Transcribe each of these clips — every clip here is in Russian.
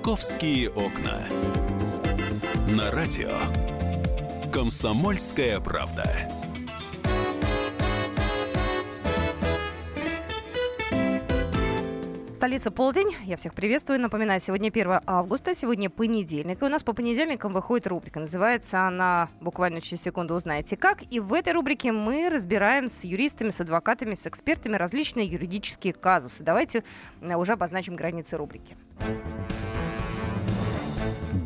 «Московские окна». На радио «Комсомольская правда». Столица полдень. Я всех приветствую. Напоминаю, сегодня 1 августа, сегодня понедельник. И у нас по понедельникам выходит рубрика. Называется она буквально через секунду узнаете как. И в этой рубрике мы разбираем с юристами, с адвокатами, с экспертами различные юридические казусы. Давайте э, уже обозначим границы рубрики.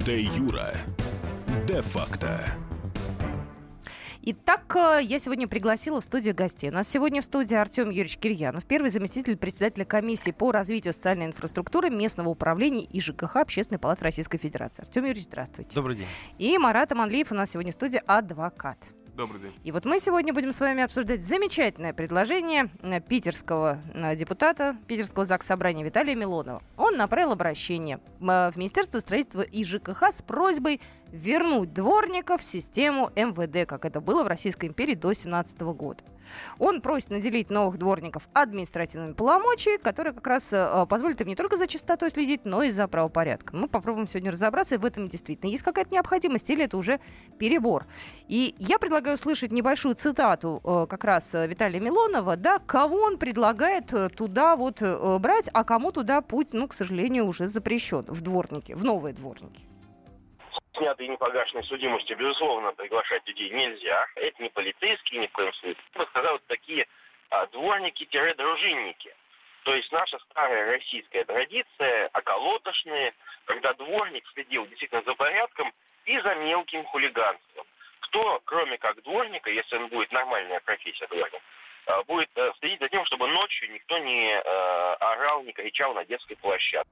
Де юра. Де факто. Итак, э, я сегодня пригласила в студию гостей. У нас сегодня в студии Артем Юрьевич Кирьянов, первый заместитель председателя комиссии по развитию социальной инфраструктуры местного управления и ЖКХ Общественной палаты Российской Федерации. Артем Юрьевич, здравствуйте. Добрый день. И Марат Аманлиев у нас сегодня в студии адвокат. Добрый день. И вот мы сегодня будем с вами обсуждать замечательное предложение э, питерского э, депутата Питерского ЗАГС Собрания Виталия Милонова. Он направил обращение в Министерство строительства и ЖКХ с просьбой вернуть дворников в систему МВД, как это было в Российской империи до 17 года. Он просит наделить новых дворников административными полномочиями, которые как раз э, позволят им не только за чистотой следить, но и за правопорядком. Мы попробуем сегодня разобраться, и в этом действительно есть какая-то необходимость, или это уже перебор. И я предлагаю услышать небольшую цитату э, как раз э, Виталия Милонова, да, кого он предлагает туда вот брать, а кому туда путь, ну, к сожалению, уже запрещен в дворники, в новые дворники снятой непогашенной судимостью, безусловно, приглашать людей нельзя. Это не полицейские ни в коем случае. Я бы сказал, такие а, дворники-дружинники. То есть наша старая российская традиция, околотошные, когда дворник следил действительно за порядком и за мелким хулиганством. Кто, кроме как дворника, если он будет нормальная профессия дворник, а, будет э, следить за тем, чтобы ночью никто не э, орал, не кричал на детской площадке.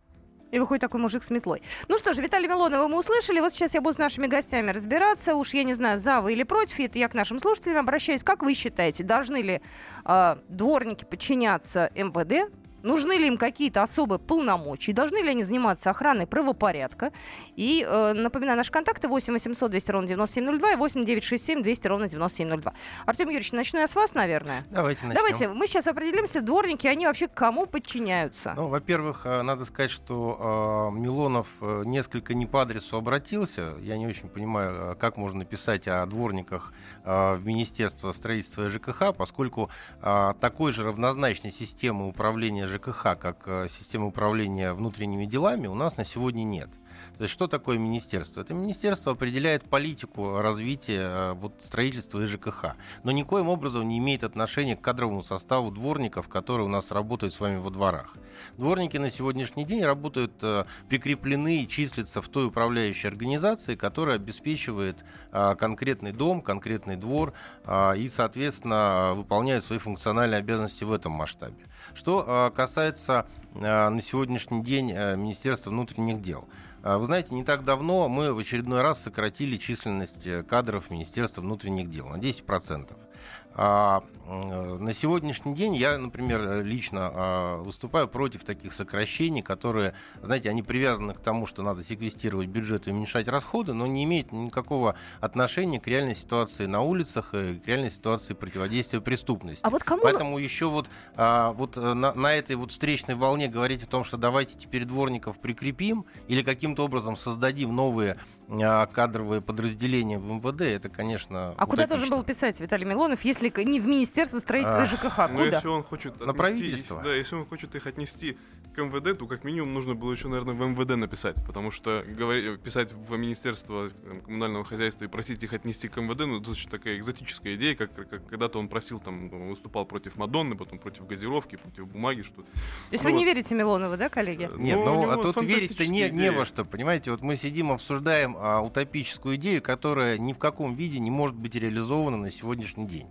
И выходит такой мужик с метлой. Ну что ж, Виталий Милонова мы услышали. Вот сейчас я буду с нашими гостями разбираться. Уж я не знаю, за вы или против. Это я к нашим слушателям обращаюсь. Как вы считаете, должны ли э, дворники подчиняться МВД? Нужны ли им какие-то особые полномочия? Должны ли они заниматься охраной правопорядка? И э, напоминаю, наши контакты 8 800 200 ровно 9702 и 8 967 200 ровно 9702. Артем Юрьевич, начну я с вас, наверное. Давайте начнем. Давайте, мы сейчас определимся, дворники, они вообще кому подчиняются? Ну, во-первых, э, надо сказать, что э, Милонов э, несколько не по адресу обратился. Я не очень понимаю, э, как можно писать о дворниках э, в Министерство строительства и ЖКХ, поскольку э, такой же равнозначной системы управления ЖКХ, как э, система управления внутренними делами, у нас на сегодня нет. То есть что такое министерство? Это министерство определяет политику развития э, вот, строительства и ЖКХ, но никоим образом не имеет отношения к кадровому составу дворников, которые у нас работают с вами во дворах. Дворники на сегодняшний день работают, э, прикреплены и числятся в той управляющей организации, которая обеспечивает э, конкретный дом, конкретный двор и, соответственно, выполняет свои функциональные обязанности в этом масштабе. Что касается на сегодняшний день Министерства внутренних дел. А, вы знаете, не так давно мы в очередной раз сократили численность э, кадров Министерства внутренних дел на 10%. А на сегодняшний день я, например, лично а, выступаю против таких сокращений, которые, знаете, они привязаны к тому, что надо секвестировать бюджет и уменьшать расходы, но не имеют никакого отношения к реальной ситуации на улицах и к реальной ситуации противодействия преступности. А вот кому... Поэтому еще вот, а, вот э, на, на этой вот встречной волне говорить о том, что давайте теперь дворников прикрепим или каким-то образом создадим новые кадровые подразделения в МВД, это, конечно... А куда должен был писать Виталий Милонов, если не в Министерство строительства и ЖКХ? Ну, куда? если он хочет На правительство. Да, если он хочет их отнести к МВД, то как минимум нужно было еще, наверное, в МВД написать, потому что говори, писать в Министерство там, коммунального хозяйства и просить их отнести к МВД, ну, это очень такая экзотическая идея, как, как когда-то он просил, там, выступал против Мадонны, потом против газировки, против бумаги, что-то. То есть ну, вы не вот. верите Милонову, да, коллеги? Нет, Ну, ну, а тут верить-то не, не во что, понимаете? Вот мы сидим, обсуждаем а, утопическую идею, которая ни в каком виде не может быть реализована на сегодняшний день.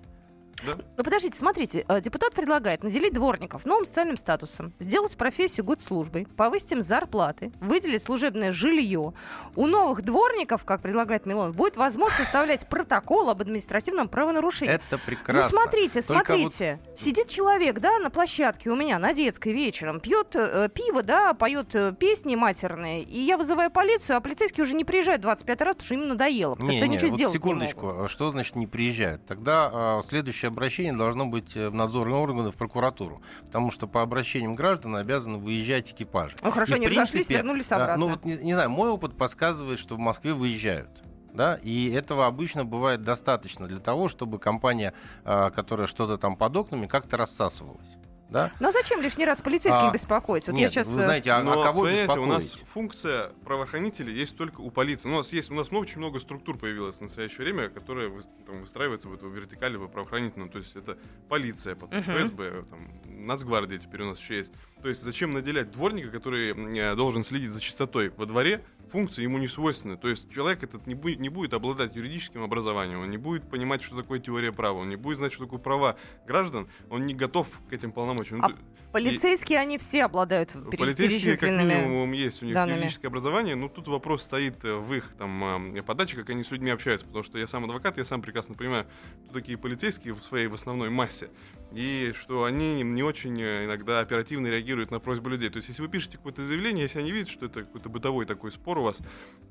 Ну подождите, смотрите, э, депутат предлагает наделить дворников новым социальным статусом, сделать профессию госслужбой, повысить им зарплаты, выделить служебное жилье. У новых дворников, как предлагает Милонов, будет возможность составлять протокол об административном правонарушении. Это прекрасно. Ну смотрите, смотрите, сидит человек, да, на площадке у меня на детской вечером, пьет э, пиво, да, поет э, песни матерные, и я вызываю полицию, а полицейские уже не приезжают 25 раз, потому что им надоело, потому Не, что не, ничего вот сделать не секундочку, могут. а что значит не приезжают? Тогда а, следующее обращение должно быть в надзорные органы, в прокуратуру. Потому что по обращениям граждан обязаны выезжать экипажи. Ну хорошо, И, они разошлись, принципе, вернулись а, обратно. Ну вот, не, не знаю, мой опыт подсказывает, что в Москве выезжают. Да, и этого обычно бывает достаточно для того, чтобы компания, а, которая что-то там под окнами, как-то рассасывалась. Да? Ну а зачем лишний раз полицейских А, беспокоить? Вот я Нет, сейчас... вы э, знаете, а, а Но, кого понимаете, у нас беспокоить? функция правоохранителей есть только у полиции. У нас есть, у нас очень много структур появилось в настоящее время, которые там, выстраиваются в эту вертикаль в правоохранительном. То есть это полиция, потом Мгм. ФСБ, там, Нацгвардия теперь у нас еще есть. То есть зачем наделять дворника, который э, должен следить за чистотой во дворе, функции ему не свойственны. То есть человек этот не будет, не будет обладать юридическим образованием, он не будет понимать, что такое теория права, он не будет знать, что такое права граждан, он не готов к этим полномочиям. А Ну, Полицейские, они все обладают пере- Полицейские, как минимум, есть у них данными. юридическое образование, но тут вопрос стоит э, в их там э, подаче, как они с людьми общаются, потому что я сам адвокат, я сам прекрасно понимаю, кто такие полицейские в своей в основной массе, и что они не очень э, иногда оперативно реагируют на просьбы людей. То есть, если вы пишете какое-то заявление, если они видят, что это какой-то бытовой такой спор у вас,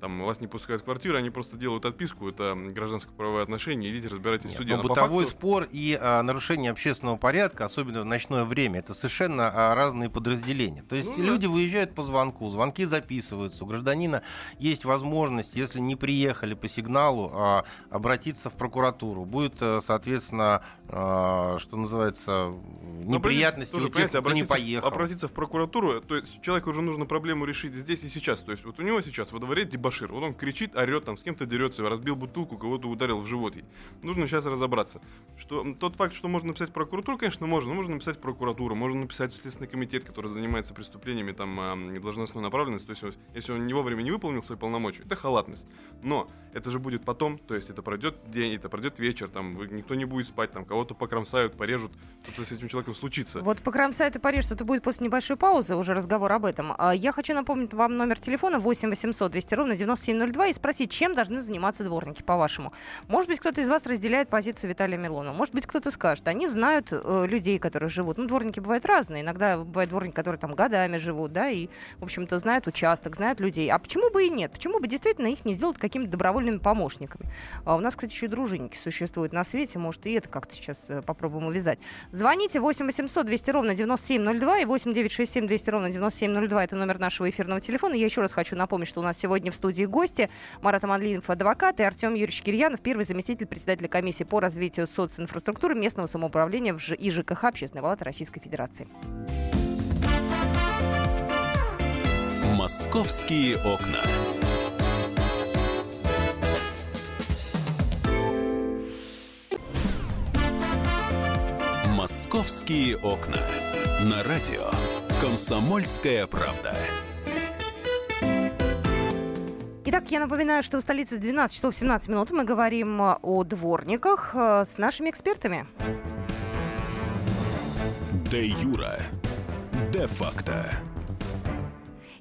там вас не пускают в квартиру, они просто делают отписку, это гражданско-правовые отношения, идите разбирайтесь в Нет, суде. но бытовой факту- спор и а, нарушение общественного порядка, особенно в ночное время, это совершенно а, разные подразделения. То есть Ну да. люди выезжают по звонку, звонки записываются, у гражданина есть возможность, если не приехали по сигналу, а, обратиться в прокуратуру. Будет, э, соответственно, что называется, Но неприятности тоже, у тех, кто не поехал. обратиться в прокуратуру, то есть человеку уже нужно проблему решить здесь и сейчас. То есть вот у него сейчас во дворе дебашир, вот он кричит, орет, там с кем-то дерется, разбил бутылку, кого-то ударил в живот. ей. Нужно сейчас разобраться. Что тот факт, что можно написать прокуратуру, конечно, можно. Но можно написать прокуратуру, можно написать Следственный комитет, который занимается преступлениями там а, должностной направленности. То есть если он не вовремя не выполнил свои полномочия, это халатность. Но это же будет потом, то есть это пройдет день, это пройдет вечер, там никто не будет спать, там кого-то покромсают, порежут, что-то с этим человеком случится. Вот по Крамсайту Париж что-то будет после небольшой паузы, уже разговор об этом. А Я хочу напомнить вам номер телефона 8 800 200 ровно 9702 и спросить, чем должны заниматься дворники, по-вашему. Может быть, кто-то из вас разделяет позицию Виталия Милонова. Может быть, кто-то скажет, они знают э, людей, которые живут. Ну, дворники бывают разные. Иногда бывают дворники, которые там годами живут, да, и, в общем-то, знают участок, знают людей. А почему бы и нет? Почему бы действительно их не сделать какими-то добровольными помощниками? А у нас, кстати, еще и дружинники существуют на свете. Может, и это как-то сейчас э, попробуем увязать. Звоните 8 800 200 ровно 9702 и 8 967 200 ровно 9702. Это номер нашего эфирного телефона. Я еще раз хочу напомнить, что у нас сегодня в студии гости Марат Аманлинов, адвокат, и Артем Юрьевич Кирьянов, первый заместитель председателя комиссии по развитию социнфраструктуры местного самоуправления в и ЖКХ Общественной палаты Российской Федерации. Московские окна. Московские окна. На радио. Комсомольская правда. Итак, я напоминаю, что в столице 12 часов 17 минут мы говорим о дворниках э, с нашими экспертами. Де Юра. Де факто.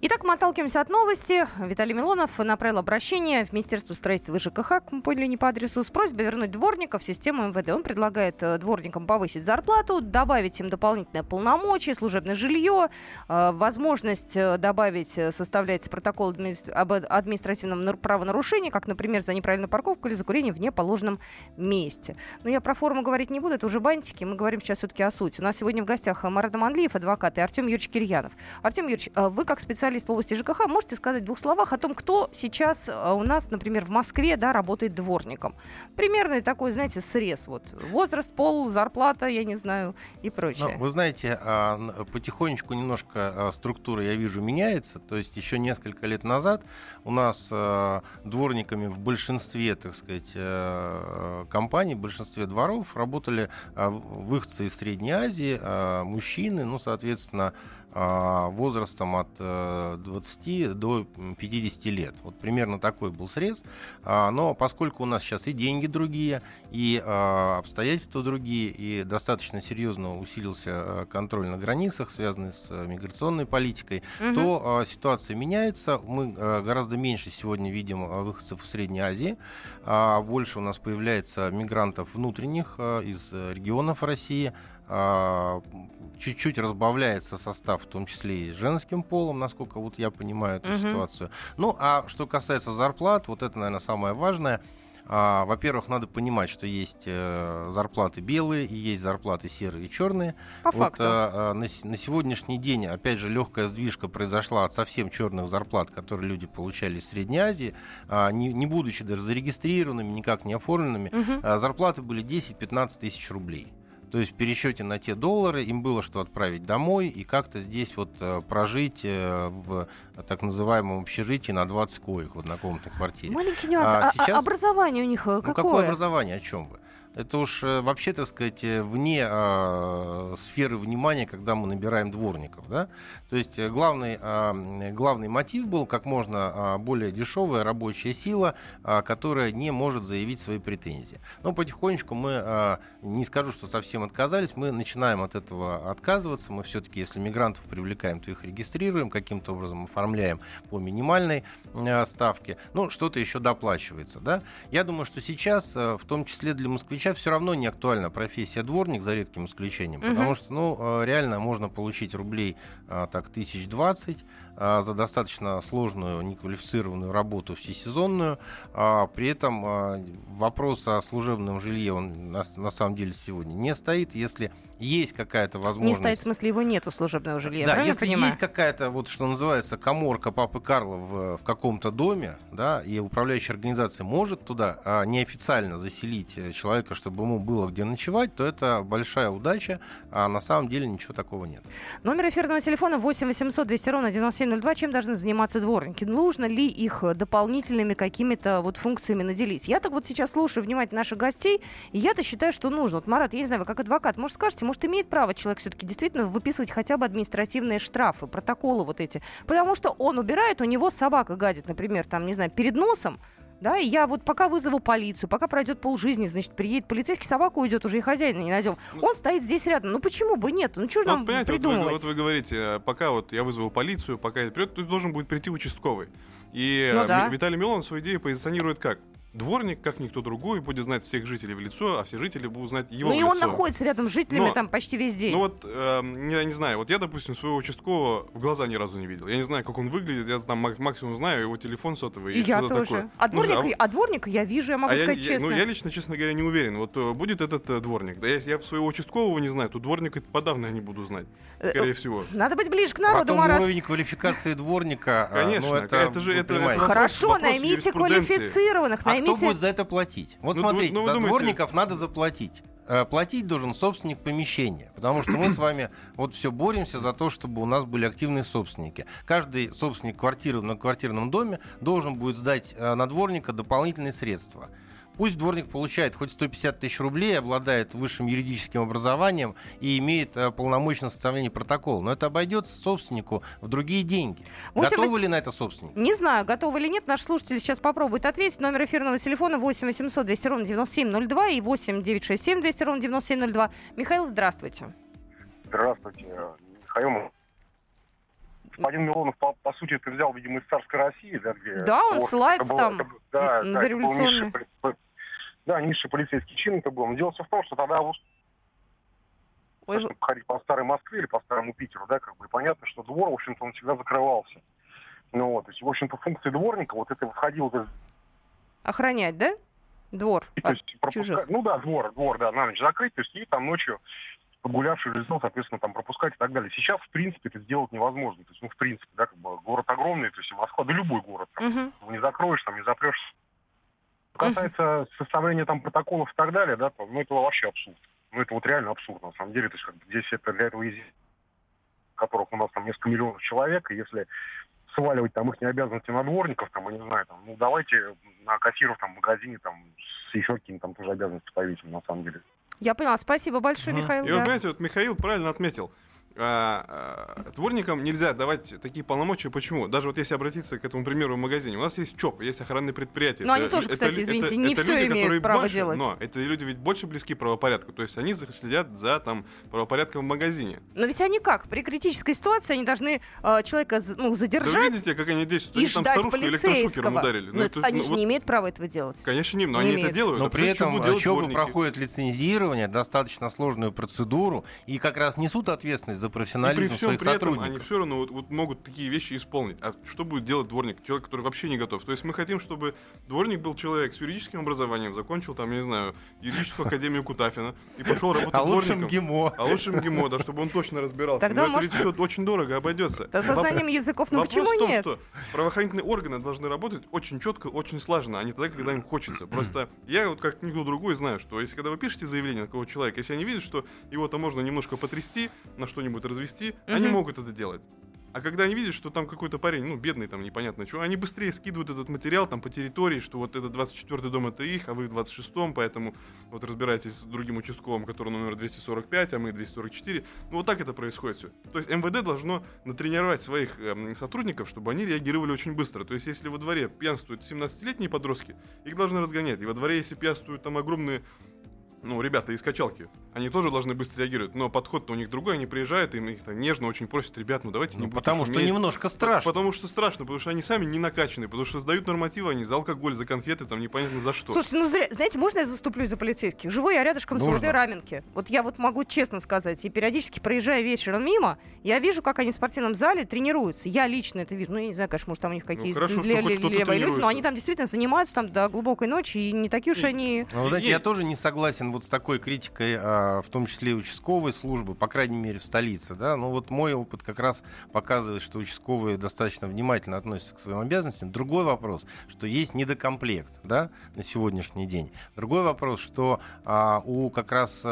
Итак, мы отталкиваемся от новости. Виталий Милонов направил обращение в Министерство строительства и ЖКХ, как мы поняли, не по адресу, с просьбой вернуть дворников в систему МВД. Он предлагает э, дворникам повысить зарплату, добавить им дополнительное полномочие, служебное жилье, э, возможность э, добавить, составлять протокол об административном нар- правонарушении, как, например, за неправильную парковку или за курение в неположенном месте. Но я про форму говорить не буду, это уже бантики, мы говорим сейчас все-таки о сути. У нас сегодня в гостях Марат Аманлиев, адвокат, и Артем Юрьевич Кирьянов. Артем Юрьевич, вы как специалист в области ЖКХ можете сказать в двух словах о том, кто сейчас э, у нас, например, в Москве, да, работает дворником? Примерный такой, знаете, срез. Вот возраст, пол, зарплата, я не знаю, и прочее. Ну, вы знаете, а, потихонечку немножко а, структура, я вижу, меняется. То есть еще несколько лет назад у нас а, дворниками в большинстве, так сказать, э, компаний, в большинстве дворов работали выходцы из Средней Азии, мужчины, ну, соответственно, возрастом от э, 20 до 50 лет. Вот примерно такой был срез. А, Но поскольку у нас сейчас и деньги другие, и а, обстоятельства другие, и достаточно серьезно усилился а, контроль на границах, связанный с а, миграционной политикой, Мгм. то а, ситуация меняется. Мы а, гораздо меньше сегодня видим а, выходцев из Средней Азии. а Больше у нас появляется мигрантов внутренних а, из э, регионов России. А, Чуть-чуть разбавляется состав, в том числе и с женским полом, насколько вот я понимаю эту Мгм. ситуацию. Ну, а что касается зарплат, вот это, наверное, самое важное. А, во-первых, надо понимать, что есть э, зарплаты белые и есть зарплаты серые и черные. По вот, факту. а, на, сегодняшний день, опять же, легкая сдвижка произошла от совсем черных зарплат, которые люди получали из Средней Азии, а, не, не будучи даже зарегистрированными, никак не оформленными. А, зарплаты были 10-15 тысяч рублей. То есть в пересчете на те доллары им было что отправить домой и как-то здесь вот э, прожить э, в так называемом общежитии на 20 коек в однокомнатной квартире. Маленький нюанс. А А- а сейчас- образование у них э, Ну, какое? какое образование, о чем вы? Это уж э, вообще, так сказать, э, вне э, сферы внимания, когда мы набираем дворников. Да? То есть э, главный, э, главный мотив был как можно э, более дешевая рабочая сила, э, которая не может заявить свои претензии. Но потихонечку мы, э, не скажу, что совсем отказались, мы начинаем от этого отказываться. Мы все-таки, если мигрантов привлекаем, то их регистрируем, каким-то образом оформляем по минимальной э, ставке. Ну, что-то еще доплачивается. Да? Я думаю, что сейчас, э, в том числе для москвича, все равно не актуальна профессия дворник, за редким исключением. Мгм. Потому что, ну, э, реально можно получить рублей э, так тысяч двадцать э, за достаточно сложную, неквалифицированную работу всесезонную. А При этом вопрос о служебном жилье, он на, на самом деле сегодня не стоит. Если есть какая-то Не возможность... стоит в смысле, его нету служебного жилья. Да, если понимаю? есть какая-то, вот что называется, коморка Папы Карла в, в каком-то доме, да, и управляющая организация может туда а, неофициально заселить э, человека, чтобы ему было где ночевать, то это большая удача, а на самом деле ничего такого нет. Номер эфирного телефона 8 800 200 ровно 9702. Чем должны заниматься дворники? Нужно ли их э, дополнительными какими-то вот функциями наделить? Я так вот сейчас слушаю внимательно наших гостей, и я-то считаю, что нужно. Вот, Марат, я не знаю, вы как адвокат, может, скажете, может, имеет право человек все-таки действительно выписывать хотя бы административные штрафы, протоколы вот эти? Потому что он убирает, у него собака гадит, например, там, не знаю, перед носом, да, и я вот пока вызову полицию, пока пройдет полжизни, значит, приедет полицейский, собака уйдет, уже и хозяина не найдем. Он стоит здесь рядом. Ну почему бы нет? Ну что же Ну, нам вот, понимаете, вот вы, придумывать? вот вы говорите, э, пока вот я вызову полицию, пока придет, тут должен будет прийти участковый. И Ну э, да. Виталий Милонов свою идею позиционирует как? Дворник, как никто другой, будет знать всех жителей в лицо, а все жители будут знать его ну и он находится рядом с жителями Но- там почти весь день. Ну вот, эм, я не знаю, вот я, допустим, своего участкового в глаза ни разу не видел. Я не знаю, как он выглядит, я там мак- максимум знаю его телефон сотовый и и я тоже. такое. А, Ну, дворника, а- а дворника я вижу, я могу а сказать я- честно. ну, я лично, честно говоря, не уверен. Вот э, будет этот э, дворник. Да я, я своего участкового не знаю, то дворника подавно я не буду знать, Э, скорее всего. Надо быть ближе к народу, Потом Марат. уровень квалификации дворника, а, Конечно, ну, это, это же- это- это Хорошо, наймите юриспруденции. А кто будет за это платить? Вот Ну, смотрите, ну, за думаете- дворников надо заплатить. Э, Платить должен собственник помещения, потому что мы с вами вот все боремся за то, чтобы у нас были активные собственники. Каждый собственник квартиры на квартирном доме должен будет сдать э, на дворника дополнительные средства. Пусть дворник получает хоть 150 тысяч рублей, обладает высшим юридическим образованием и имеет э, полномочное составление протокола, но это обойдется собственнику в другие деньги. Восемь Готовы вос- ли на это собственник? Не знаю, готовы или нет, наш слушатель сейчас попробует ответить. Номер эфирного телефона 8 800 200 ровно 9702 и 8 967 200 ровно 9702. Михаил, здравствуйте. Здравствуйте, Михаил. Господин Милонов, по, по сути, это взял, видимо, из царской России, да, где... Да, он вот, ссылается это было- там это- да, на да, это Да, низший полицейский чин это был. Но дело все в том, что тогда Ой, если походить по старой Москве или по старому Питеру, да, как бы и понятно, что двор, в общем-то, он всегда закрывался. Ну вот, то есть, в общем-то, функции дворника, вот это входило вот из охранять, да? Двор. то есть, пропуска- чужих. Ну да, двор, двор, да, на ночь закрыть, то есть и там ночью погулявший жильцов, соответственно, там пропускать и так далее. Сейчас, в принципе, это сделать невозможно. То есть, ну, в принципе, да, как бы город огромный, то есть и Москва, да любой город, там, его не закроешь, там, не запрешь. Что касается составления там протоколов и так далее, да, то, ну, это вообще абсурд. Ну, это вот реально абсурд, на самом деле. То есть, как бы, здесь это для этого которых у нас там несколько миллионов человек, и если сваливать там их обязанности на дворников, там, я не знаю, там, ну, давайте на кассиров там в магазине там с еще какими-то там тоже обязанности повесим, на самом деле. Я поняла. Спасибо большое, Мгм. Михаил. И да. вот, понимаете, вот Михаил правильно отметил. А, а, дворникам нельзя давать такие полномочия. Почему? Даже вот если обратиться к этому примеру в магазине. У нас есть ЧОП, есть охранные предприятия. Но Это- они тоже, это кстати, извините, это- не это всё люди, имеют которые право больше- делать. Но это люди ведь больше близки правопорядку. То есть они следят за там, правопорядком в магазине. Но ведь они как? При критической ситуации они должны э, человека ну, Да задержать вы видите, как они действуют? и Они там ждать старушку электрошокером полицейского. ударили. Но это- они ну, же вот, не имеют права этого делать. Конечно, не, но не они имеют. это делают. Но А при этом ЧОПы проходят лицензирование, достаточно сложную процедуру, и как раз несут ответственность за и И профессионализм при всем своих при этом сотрудников. они все равно вот, вот могут такие вещи исполнить. А что будет делать дворник? Человек, который вообще не готов. То есть мы хотим, чтобы дворник был человек с юридическим образованием, закончил там, я не знаю, юридическую академию Кутафина и пошел работать А лучшим дворником. ГИМО. А лучше МГИМО, да, чтобы он точно разбирался. Тогда, Но это может- ведь всё очень дорого обойдется. Да, со знанием языков, ну Вопрос почему в том, нет? что правоохранительные органы должны работать очень четко, очень слаженно, а не тогда, когда им хочется. Просто я вот как никто другой знаю, что если когда вы пишете заявление на какого человека, если они видят, что его-то можно немножко потрясти, на что-нибудь развести, они Мгм. могут это делать. А когда они видят, что там какой-то парень, ну, бедный там, непонятно что, они быстрее скидывают этот материал там по территории, что вот этот 24-й дом это их, а вы в 26-м, поэтому вот разбирайтесь с другим участковым, который номер 245, а мы 244. Ну, вот так это происходит все. То есть МВД должно натренировать своих эм, сотрудников, чтобы они реагировали очень быстро. То есть если во дворе пьянствуют 17-летние подростки, их должны разгонять. И во дворе, если пьянствуют там огромные ну, ребята из качалки, они тоже должны быстро реагировать, но подход-то у них другой, они приезжают, им их там нежно очень просят, ребят, ну давайте не Ну, будете потому что шуметь». немножко страшно. Потому что страшно, потому что они сами не накачаны, потому что сдают нормативы они за алкоголь, за конфеты, там непонятно за что. Слушайте, ну зря- знаете, можно я заступлюсь за полицейских? Живу я рядышком с Нужно. УВД Раменки. Вот я вот могу честно сказать, и периодически проезжая вечером мимо, я вижу, как они в спортивном зале тренируются. Я лично это вижу. Ну, я не знаю, конечно, может, там у них какие-то хоть ле- кто-то левые люди, но они там действительно занимаются там до глубокой ночи, и не такие уж они... Ну, вы знаете, И- я тоже не согласен вот с такой критикой, а, в том числе и участковой службы, по крайней мере, в столице. Да? Ну вот мой опыт как раз показывает, что участковые достаточно внимательно относятся к своим обязанностям. Другой вопрос, что есть недокомплект да, на сегодняшний день. Другой вопрос, что а, у как раз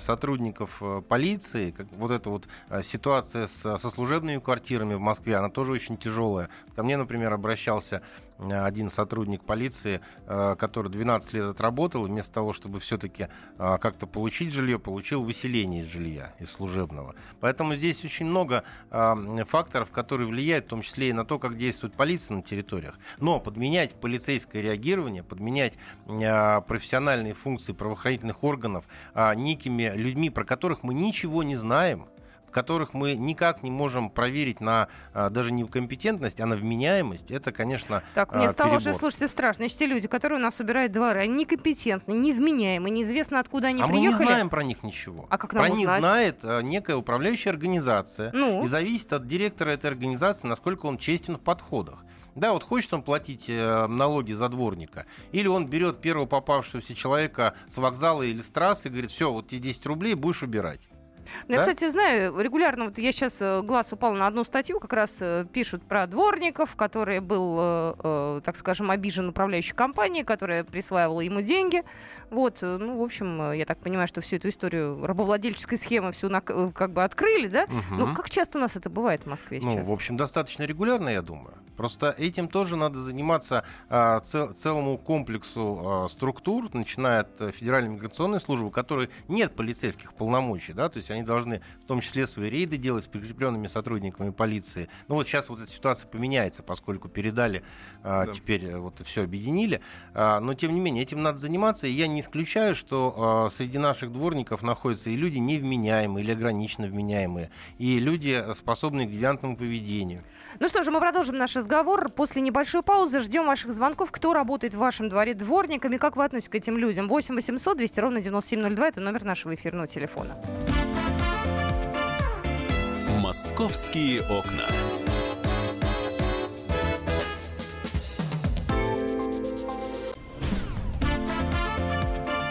сотрудников а, полиции вот эта вот а, ситуация со служебными квартирами в Москве, она тоже очень тяжелая. Ко мне, например, обращался э, один сотрудник полиции, э, который 12 лет отработал, вместо того, чтобы все-таки как-то получить жилье, получил выселение из жилья, из служебного. Поэтому здесь очень много э, факторов, которые влияют в том числе и на то, как действует полиция на территориях. Но подменять полицейское реагирование, подменять э, профессиональные функции правоохранительных органов э, некими людьми, про которых мы ничего не знаем, которых мы никак не можем проверить на а, даже не компетентность, а на вменяемость, это, конечно, Так, мне а, стало уже, перебор. слушайте, страшно. Значит, те люди, которые у нас убирают дворы, они некомпетентны, невменяемы, неизвестно, откуда они а мы не приехали. знаем про них ничего. А как нам про них узнать? знает а, некая управляющая организация. Ну? И зависит от директора этой организации, насколько он честен в подходах. Да, вот хочет он платить э, налоги за дворника, или он берет первого попавшегося человека с вокзала или с трассы и говорит, все, вот тебе 10 рублей, будешь убирать. Ну, я, Да? кстати, знаю, регулярно, вот я сейчас глаз упал на одну статью, как раз э, пишут про дворников, который был, э, э, так скажем, обижен управляющей компанией, которая присваивала ему деньги. Вот, э, ну, в общем, э, я так понимаю, что всю эту историю рабовладельческой схемы всю э, как бы открыли, да? Ну, Мгм. как часто у нас это бывает в Москве Ну, сейчас? в общем, достаточно регулярно, я думаю. Просто этим тоже надо заниматься а, цел- целому комплексу а, структур, начиная от э, Федеральной миграционной службы, у которой нет полицейских полномочий, да, то есть они должны в том числе свои рейды делать с прикрепленными сотрудниками полиции. Ну вот сейчас вот эта ситуация поменяется, поскольку передали, а, Да. теперь э, вот все объединили, А, но тем не менее этим надо заниматься, и я не исключаю, что а, среди наших дворников находятся и люди невменяемые или ограниченно вменяемые, и люди, э, способные к девиантному поведению. Ну что же, мы продолжим наш разговор. После небольшой паузы ждем ваших звонков. Кто работает в вашем дворе дворниками? Как вы относитесь к этим людям? 8 800 200 ровно 9702. Это номер нашего эфирного телефона. Московские окна.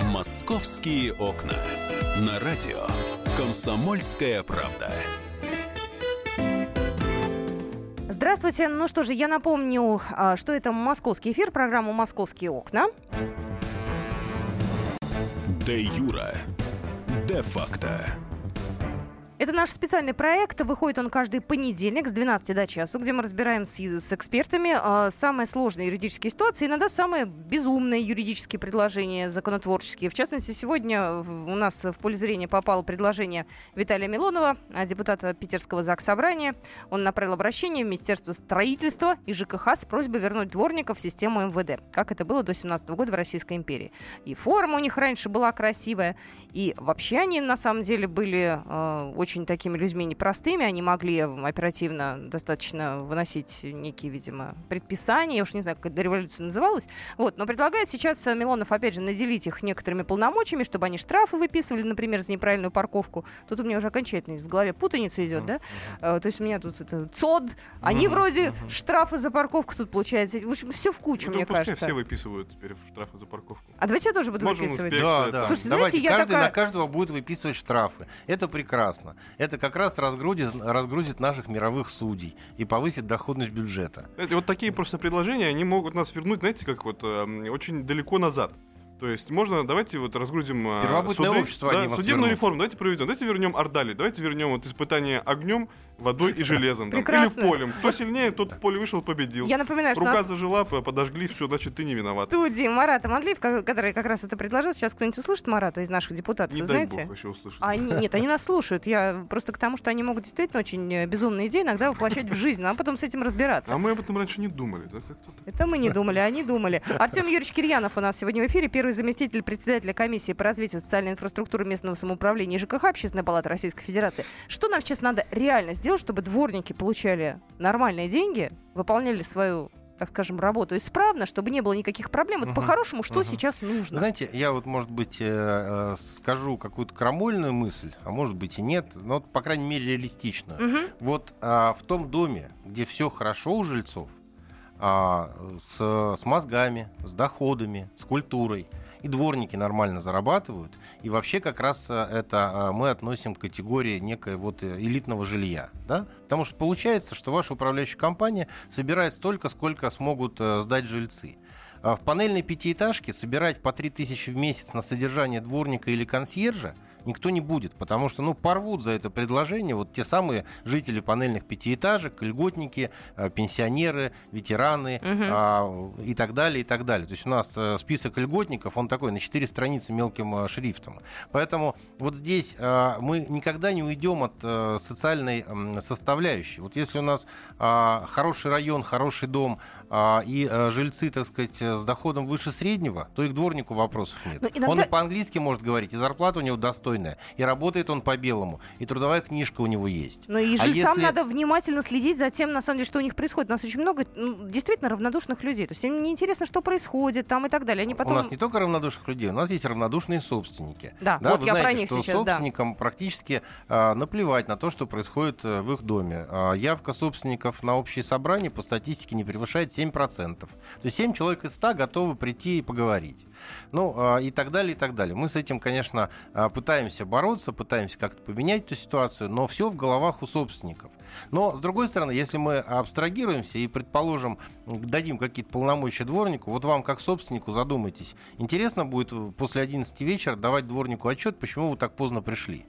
Московские окна. На радио. Комсомольская правда. Здравствуйте. Ну что же, я напомню, а, что это московский эфир, программа «Московские окна». Де Юра. Де факто. Это наш специальный проект. Выходит он каждый понедельник с 12 до часу, где мы разбираем с, с экспертами а, самые сложные юридические ситуации, иногда самые безумные юридические предложения законотворческие. В частности, сегодня у нас в поле зрения попало предложение Виталия Милонова, а, депутата Питерского ЗАГС Собрания. Он направил обращение в Министерство строительства и ЖКХ с просьбой вернуть дворников в систему МВД, как это было до 17 года в Российской империи. И форма у них раньше была красивая, и вообще они на самом деле были э, очень очень такими людьми непростыми, они могли оперативно достаточно выносить некие, видимо, предписания, я уж не знаю, как эта революция называлась, вот, но предлагает сейчас э, Милонов, опять же, наделить их некоторыми полномочиями, чтобы они штрафы выписывали, например, за неправильную парковку. Тут у меня уже окончательно в голове путаница идет, да? Э, То есть у меня тут это ЦОД, они вроде штрафы за парковку тут получается. В общем, все в кучу, Ну, мне пускай кажется. все выписывают теперь штрафы за парковку. А давайте я тоже буду Можем выписывать. успеть. Да, это- да. Слушайте, Давайте, знаете, я каждый такая- на каждого будет выписывать штрафы. Это прекрасно. Это как раз разгрузит, разгрузит наших мировых судей и повысит доходность бюджета. Знаете, вот такие просто предложения, они могут нас вернуть, знаете, как вот эм, очень далеко назад. То есть можно, давайте вот разгрузим э, Первобытное суды, общество да, судебную вернут. реформу, давайте проведем, давайте вернем Ордали, давайте вернем вот испытание огнем, водой и железом. там, или полем. Кто сильнее, тот в поле вышел, победил. Я напоминаю, что у Рука нас зажила, подожгли, все, значит, ты не виноват. студии Марат Амадлиев, ко- который как раз это предложил. Сейчас кто-нибудь услышит Марата из наших депутатов, Не вы знаете? бог вообще услышать. Они, нет, они нас слушают. Я просто к тому, что они могут действительно очень э, безумные идеи иногда воплощать в жизнь, а потом с этим разбираться. А мы об этом раньше не думали. Да? Это мы не думали, они думали. Артем Юрьевич Кирьянов у нас сегодня в эфире, первый заместитель председателя комиссии по развитию социальной инфраструктуры местного самоуправления ЖКХ Общественной палаты Российской Федерации. Что нам сейчас надо реально сделать, чтобы дворники получали нормальные деньги, выполняли свою так скажем, работу исправно, чтобы не было никаких проблем. Вот Мгм. по-хорошему, что Мгм. сейчас нужно? Знаете, я вот, может быть, э, э, скажу какую-то крамольную мысль, а может быть и нет, но, по крайней мере, реалистичную. Мгм. Вот а, в том доме, где все хорошо у жильцов, а, с, с мозгами, с доходами, с культурой, и дворники нормально зарабатывают, и вообще как раз а, это а, мы относим к категории некой вот э, элитного жилья, да? Потому что получается, что ваша управляющая компания собирает столько, сколько смогут э, сдать жильцы. А В панельной пятиэтажке собирать по 3000 в месяц на содержание дворника или консьержа никто не будет, потому что, ну, порвут за это предложение вот те самые жители панельных пятиэтажек, льготники, э, пенсионеры, ветераны Мгм. а, и так далее, и так далее. То есть у нас э, список льготников, он такой на 4 страницы мелким э, шрифтом. Поэтому вот здесь э, мы никогда не уйдем от э, социальной составляющей. Вот если у нас а, хороший район, хороший дом а, и э, жильцы, так сказать, э, с доходом выше среднего, то и к дворнику вопросов нет. Но Он иногда- и по-английски может говорить, и зарплата у него достойная, и работает он по белому, и трудовая книжка у него есть. Но и А жильцам если- надо внимательно следить за тем, на самом деле, что у них происходит. У нас очень много ну, действительно равнодушных людей. То есть им неинтересно, что происходит там и так далее. Они потом... У нас не только равнодушных людей, у нас есть равнодушные собственники. Да, вот вы я про знаете, них что сейчас, да. собственникам практически а, наплевать на то, что происходит э, в их доме. А, явка собственников на общее собрание по статистике не превышает 7%. То есть 7 человек из 100 готовы прийти и поговорить. Ну, а, и так далее, и так далее. Мы с этим, конечно, а, пытаемся бороться, пытаемся как-то поменять эту ситуацию, но все в головах у собственников. Но, с другой стороны, если мы абстрагируемся и, предположим, дадим какие-то полномочия дворнику, вот вам, как собственнику, задумайтесь, интересно будет э, после 11 вечера давать дворнику отчет, почему вы так поздно пришли.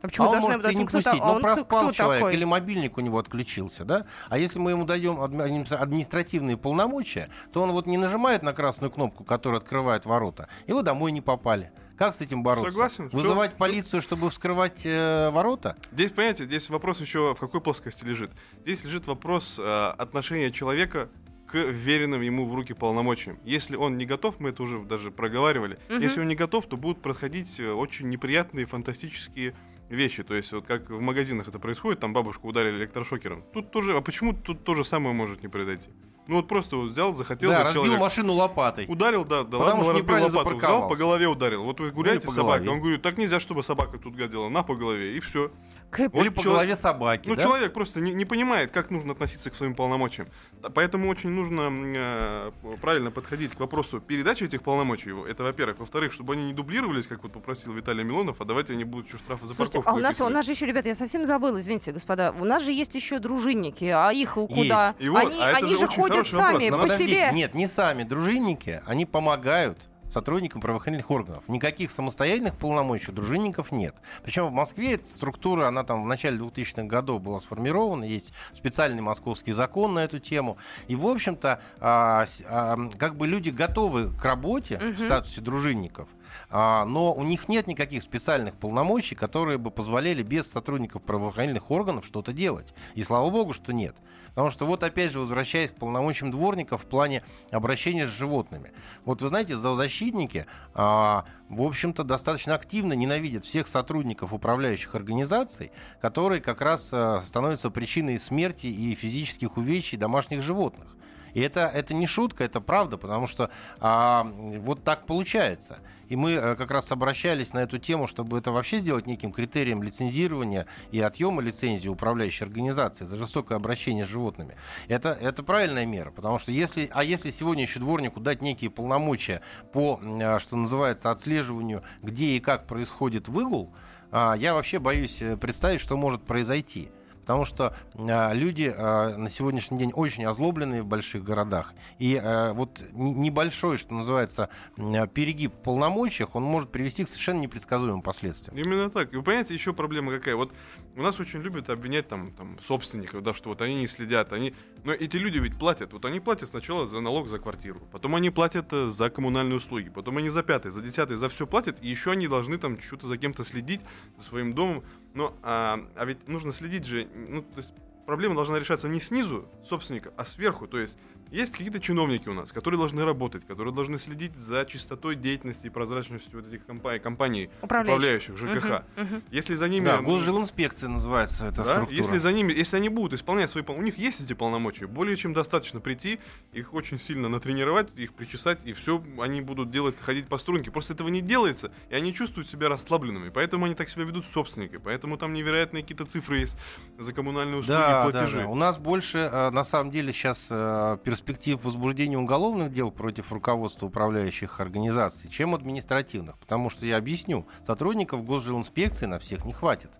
А почему а он может и не кто-то- пустить, а но он кто- проспал кто человек, такой? или мобильник у него отключился, да? А если мы ему даем адми- административные полномочия, то он вот не нажимает на красную кнопку, которая открывает ворота, и вы домой не попали. Как с этим бороться? Согласен. Вызывать Всё- полицию, чтобы вскрывать э, ворота? Здесь, понимаете, здесь вопрос еще в какой плоскости лежит. Здесь лежит вопрос э, отношения человека к веренным ему в руки полномочиям. Если он не готов, мы это уже даже проговаривали, Мгм. если он не готов, то будут происходить э, очень неприятные, фантастические вещи. То есть вот как в магазинах это происходит, там бабушку ударили электрошокером. Тут тоже, а почему тут то же самое может не произойти? Ну вот просто вот взял, захотел да, разбил человек. машину лопатой. Ударил, да, да Потому ладно, что разбил лопату, взял, по голове ударил. Вот вы гуляете по с собакой, он говорит, так нельзя, чтобы собака тут гадила, на по голове, и все. Кэп. Или по человек- голове собаки, Ну, да? человек просто не, не понимает, как нужно относиться к своим полномочиям. Поэтому очень нужно э, правильно подходить к вопросу передачи этих полномочий. Это, во-первых. Во-вторых, чтобы они не дублировались, как вот попросил Виталий Милонов, а давайте они будут еще штрафы за Слушайте, парковку а у нас, у выписывать. нас же еще, ребята, я совсем забыла, извините, господа, у нас же есть еще дружинники, а их куда? И вот, они а они же ходят вопрос. сами по Подождите, себе. Нет, не сами дружинники, они помогают сотрудникам правоохранительных органов. Никаких самостоятельных полномочий дружинников нет. Причем в Москве эта структура, она там в начале 2000-х годов была сформирована, есть специальный московский закон на эту тему. И, в общем-то, а, а, как бы люди готовы к работе в Мгм. статусе дружинников, но у них нет никаких специальных полномочий, которые бы позволяли без сотрудников правоохранительных органов что-то делать. И слава богу, что нет. Потому что вот опять же, возвращаясь к полномочиям дворников в плане обращения с животными. Вот вы знаете, зоозащитники, а, в общем-то, достаточно активно ненавидят всех сотрудников управляющих организаций, которые как раз а, становятся причиной смерти и физических увечий домашних животных. И это, это не шутка, это правда, потому что а, вот так получается. И мы а, как раз обращались на эту тему, чтобы это вообще сделать неким критерием лицензирования и отъема лицензии управляющей организации за жестокое обращение с животными. Это, это правильная мера, потому что если, а если сегодня еще дворнику дать некие полномочия по, а, что называется, отслеживанию, где и как происходит выгул, а, я вообще боюсь э, представить, что может произойти. Потому что э, люди э, на сегодняшний день очень озлобленные в больших городах. И э, вот небольшой, что называется, перегиб в полномочиях, он может привести к совершенно непредсказуемым последствиям. Именно так. И вы понимаете, еще проблема какая? Вот у нас очень любят обвинять там, там собственников, да, что вот они не следят, они... Но эти люди ведь платят. Вот они платят сначала за налог за квартиру, потом они платят э, за коммунальные услуги, потом они за пятый, за десятый, за все платят, и еще они должны там что-то за кем-то следить, за своим домом. Но, а, а ведь нужно следить же, ну, то есть проблема должна решаться не снизу собственника, а сверху. То есть есть какие-то чиновники у нас, которые должны работать, которые должны следить за чистотой деятельности и прозрачностью вот этих компаний, компаний управляющих, ЖКХ. Угу, угу. Если за ними... Да, госжилинспекция называется эта да? структура. Если за ними, если они будут исполнять свои... У них есть эти полномочия, более чем достаточно прийти, их очень сильно натренировать, их причесать, и все они будут делать, ходить по струнке. Просто этого не делается, и они чувствуют себя расслабленными. Поэтому они так себя ведут с собственниками. Поэтому там невероятные какие-то цифры есть за коммунальные услуги да, и платежи. Да, да. У нас больше, э, на самом деле, сейчас э, перспектив возбуждения уголовных дел против руководства управляющих организаций, чем административных. Потому что, я объясню, сотрудников госжилинспекции на всех не хватит.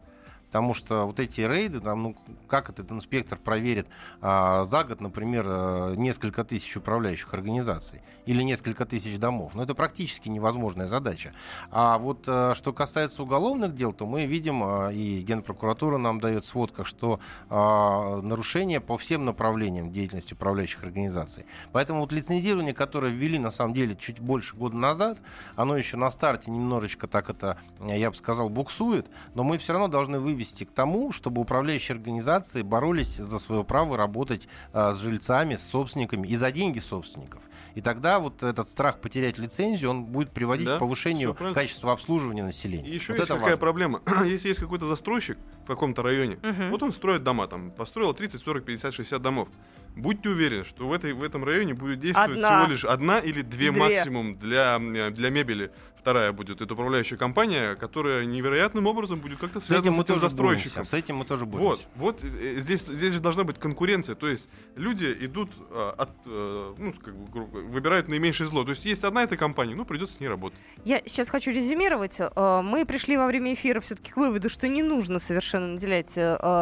Потому что вот эти рейды, там, ну, как этот инспектор проверит а, за год, например, а, несколько тысяч управляющих организаций или несколько тысяч домов? Ну, это практически невозможная задача. А вот а, что касается уголовных дел, то мы видим, а, и Генпрокуратура нам дает сводка, что а, нарушения по всем направлениям деятельности управляющих организаций. Поэтому вот лицензирование, которое ввели, на самом деле, чуть больше года назад, оно еще на старте немножечко так это, я бы сказал, буксует, но мы все равно должны вывести вывести к тому, чтобы управляющие организации боролись за свое право работать а, с жильцами, с собственниками и за деньги собственников. И тогда вот этот страх потерять лицензию, он будет приводить да, к повышению качества обслуживания населения. И еще вот есть какая важно. проблема. Если есть какой-то застройщик в каком-то районе, угу. вот он строит дома, там, построил 30, 40, 50, 60 домов. Будьте уверены, что в, этой, в этом районе будет действовать одна. всего лишь одна или две, две. максимум для, для мебели вторая будет это управляющая компания, которая невероятным образом будет как-то связана с, этим, с этим застройщиком. Боремся. С этим мы тоже будем. Вот, вот э, здесь, здесь же должна быть конкуренция. То есть люди идут а, от, а, ну, как бы, выбирают наименьшее зло. То есть есть одна эта компания, ну, придется с ней работать. Я сейчас хочу резюмировать. Мы пришли во время эфира все-таки к выводу, что не нужно совершенно наделять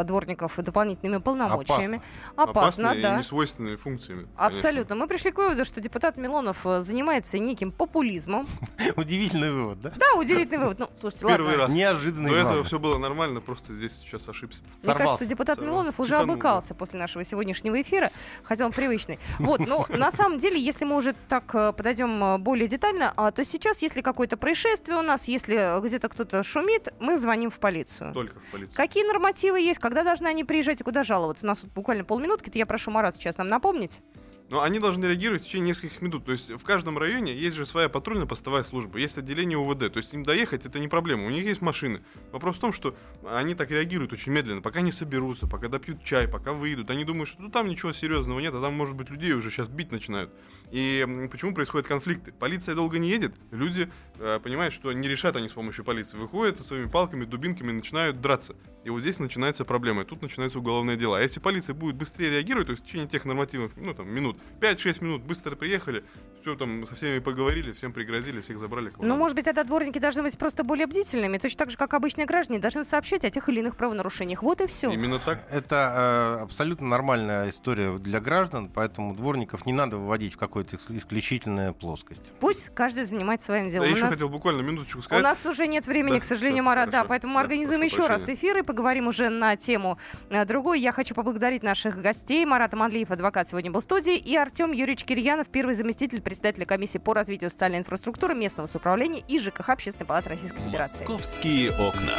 дворников дополнительными полномочиями. Опасно. Опасно, да. и несвойственными функциями. Абсолютно. Мы пришли к выводу, что депутат Милонов занимается неким популизмом. Удивительно удивительный вывод, да? Да, удивительный вывод. Ну, слушайте, Первый ладно. раз. Неожиданный. До этого все было нормально, просто здесь сейчас ошибся. Мне Сорвался. кажется, депутат Сорвался. Милонов уже Чеканул, обыкался да. после нашего сегодняшнего эфира, хотя он привычный. Вот, но на самом деле, если мы уже так э, подойдем э, более детально, а, то сейчас, если какое-то происшествие у нас, если где-то кто-то шумит, мы звоним в полицию. Только в полицию. Какие нормативы есть, когда должны они приезжать и куда жаловаться? У нас буквально полминутки, то я прошу Марат сейчас нам напомнить. Но они должны реагировать в течение нескольких минут. То есть в каждом районе есть же своя патрульно-постовая служба, есть отделение УВД. То есть им доехать это не проблема. У них есть машины. Вопрос в том, что они так реагируют очень медленно, пока не соберутся, пока допьют чай, пока выйдут. Они думают, что ну, там ничего серьезного нет, а там, может быть, людей уже сейчас бить начинают. И почему происходят конфликты? Полиция долго не едет, люди э, понимают, что не решат они с помощью полиции. Выходят со своими палками, дубинками, начинают драться. И вот здесь начинается проблема, и тут начинается уголовное дело. А если полиция будет быстрее реагировать, то есть в течение тех нормативных, ну там, минут, 5-6 минут, быстро приехали, все там со всеми поговорили, всем пригрозили, всех забрали. Ну, может быть, тогда дворники должны быть просто более бдительными, точно так же, как обычные граждане должны сообщать о тех или иных правонарушениях. Вот и все. Именно так. Это э, абсолютно нормальная история для граждан, поэтому дворников не надо выводить в какую-то исключительную плоскость. Пусть каждый занимается своим делом. Да, я еще нас... хотел буквально минуточку сказать. У нас уже нет времени, да, к сожалению, все, Марат, да, поэтому мы организуем еще прощения. раз эфир и поговорим уже на тему э, другой. Я хочу поблагодарить наших гостей. Марат Манлиев, адвокат, сегодня был в студии, и Артем Юрьевич Кирьянов, первый заместитель председателя комиссии по развитию социальной инфраструктуры местного самоуправления и ЖКХ Общественной палаты Российской Федерации. Московские окна.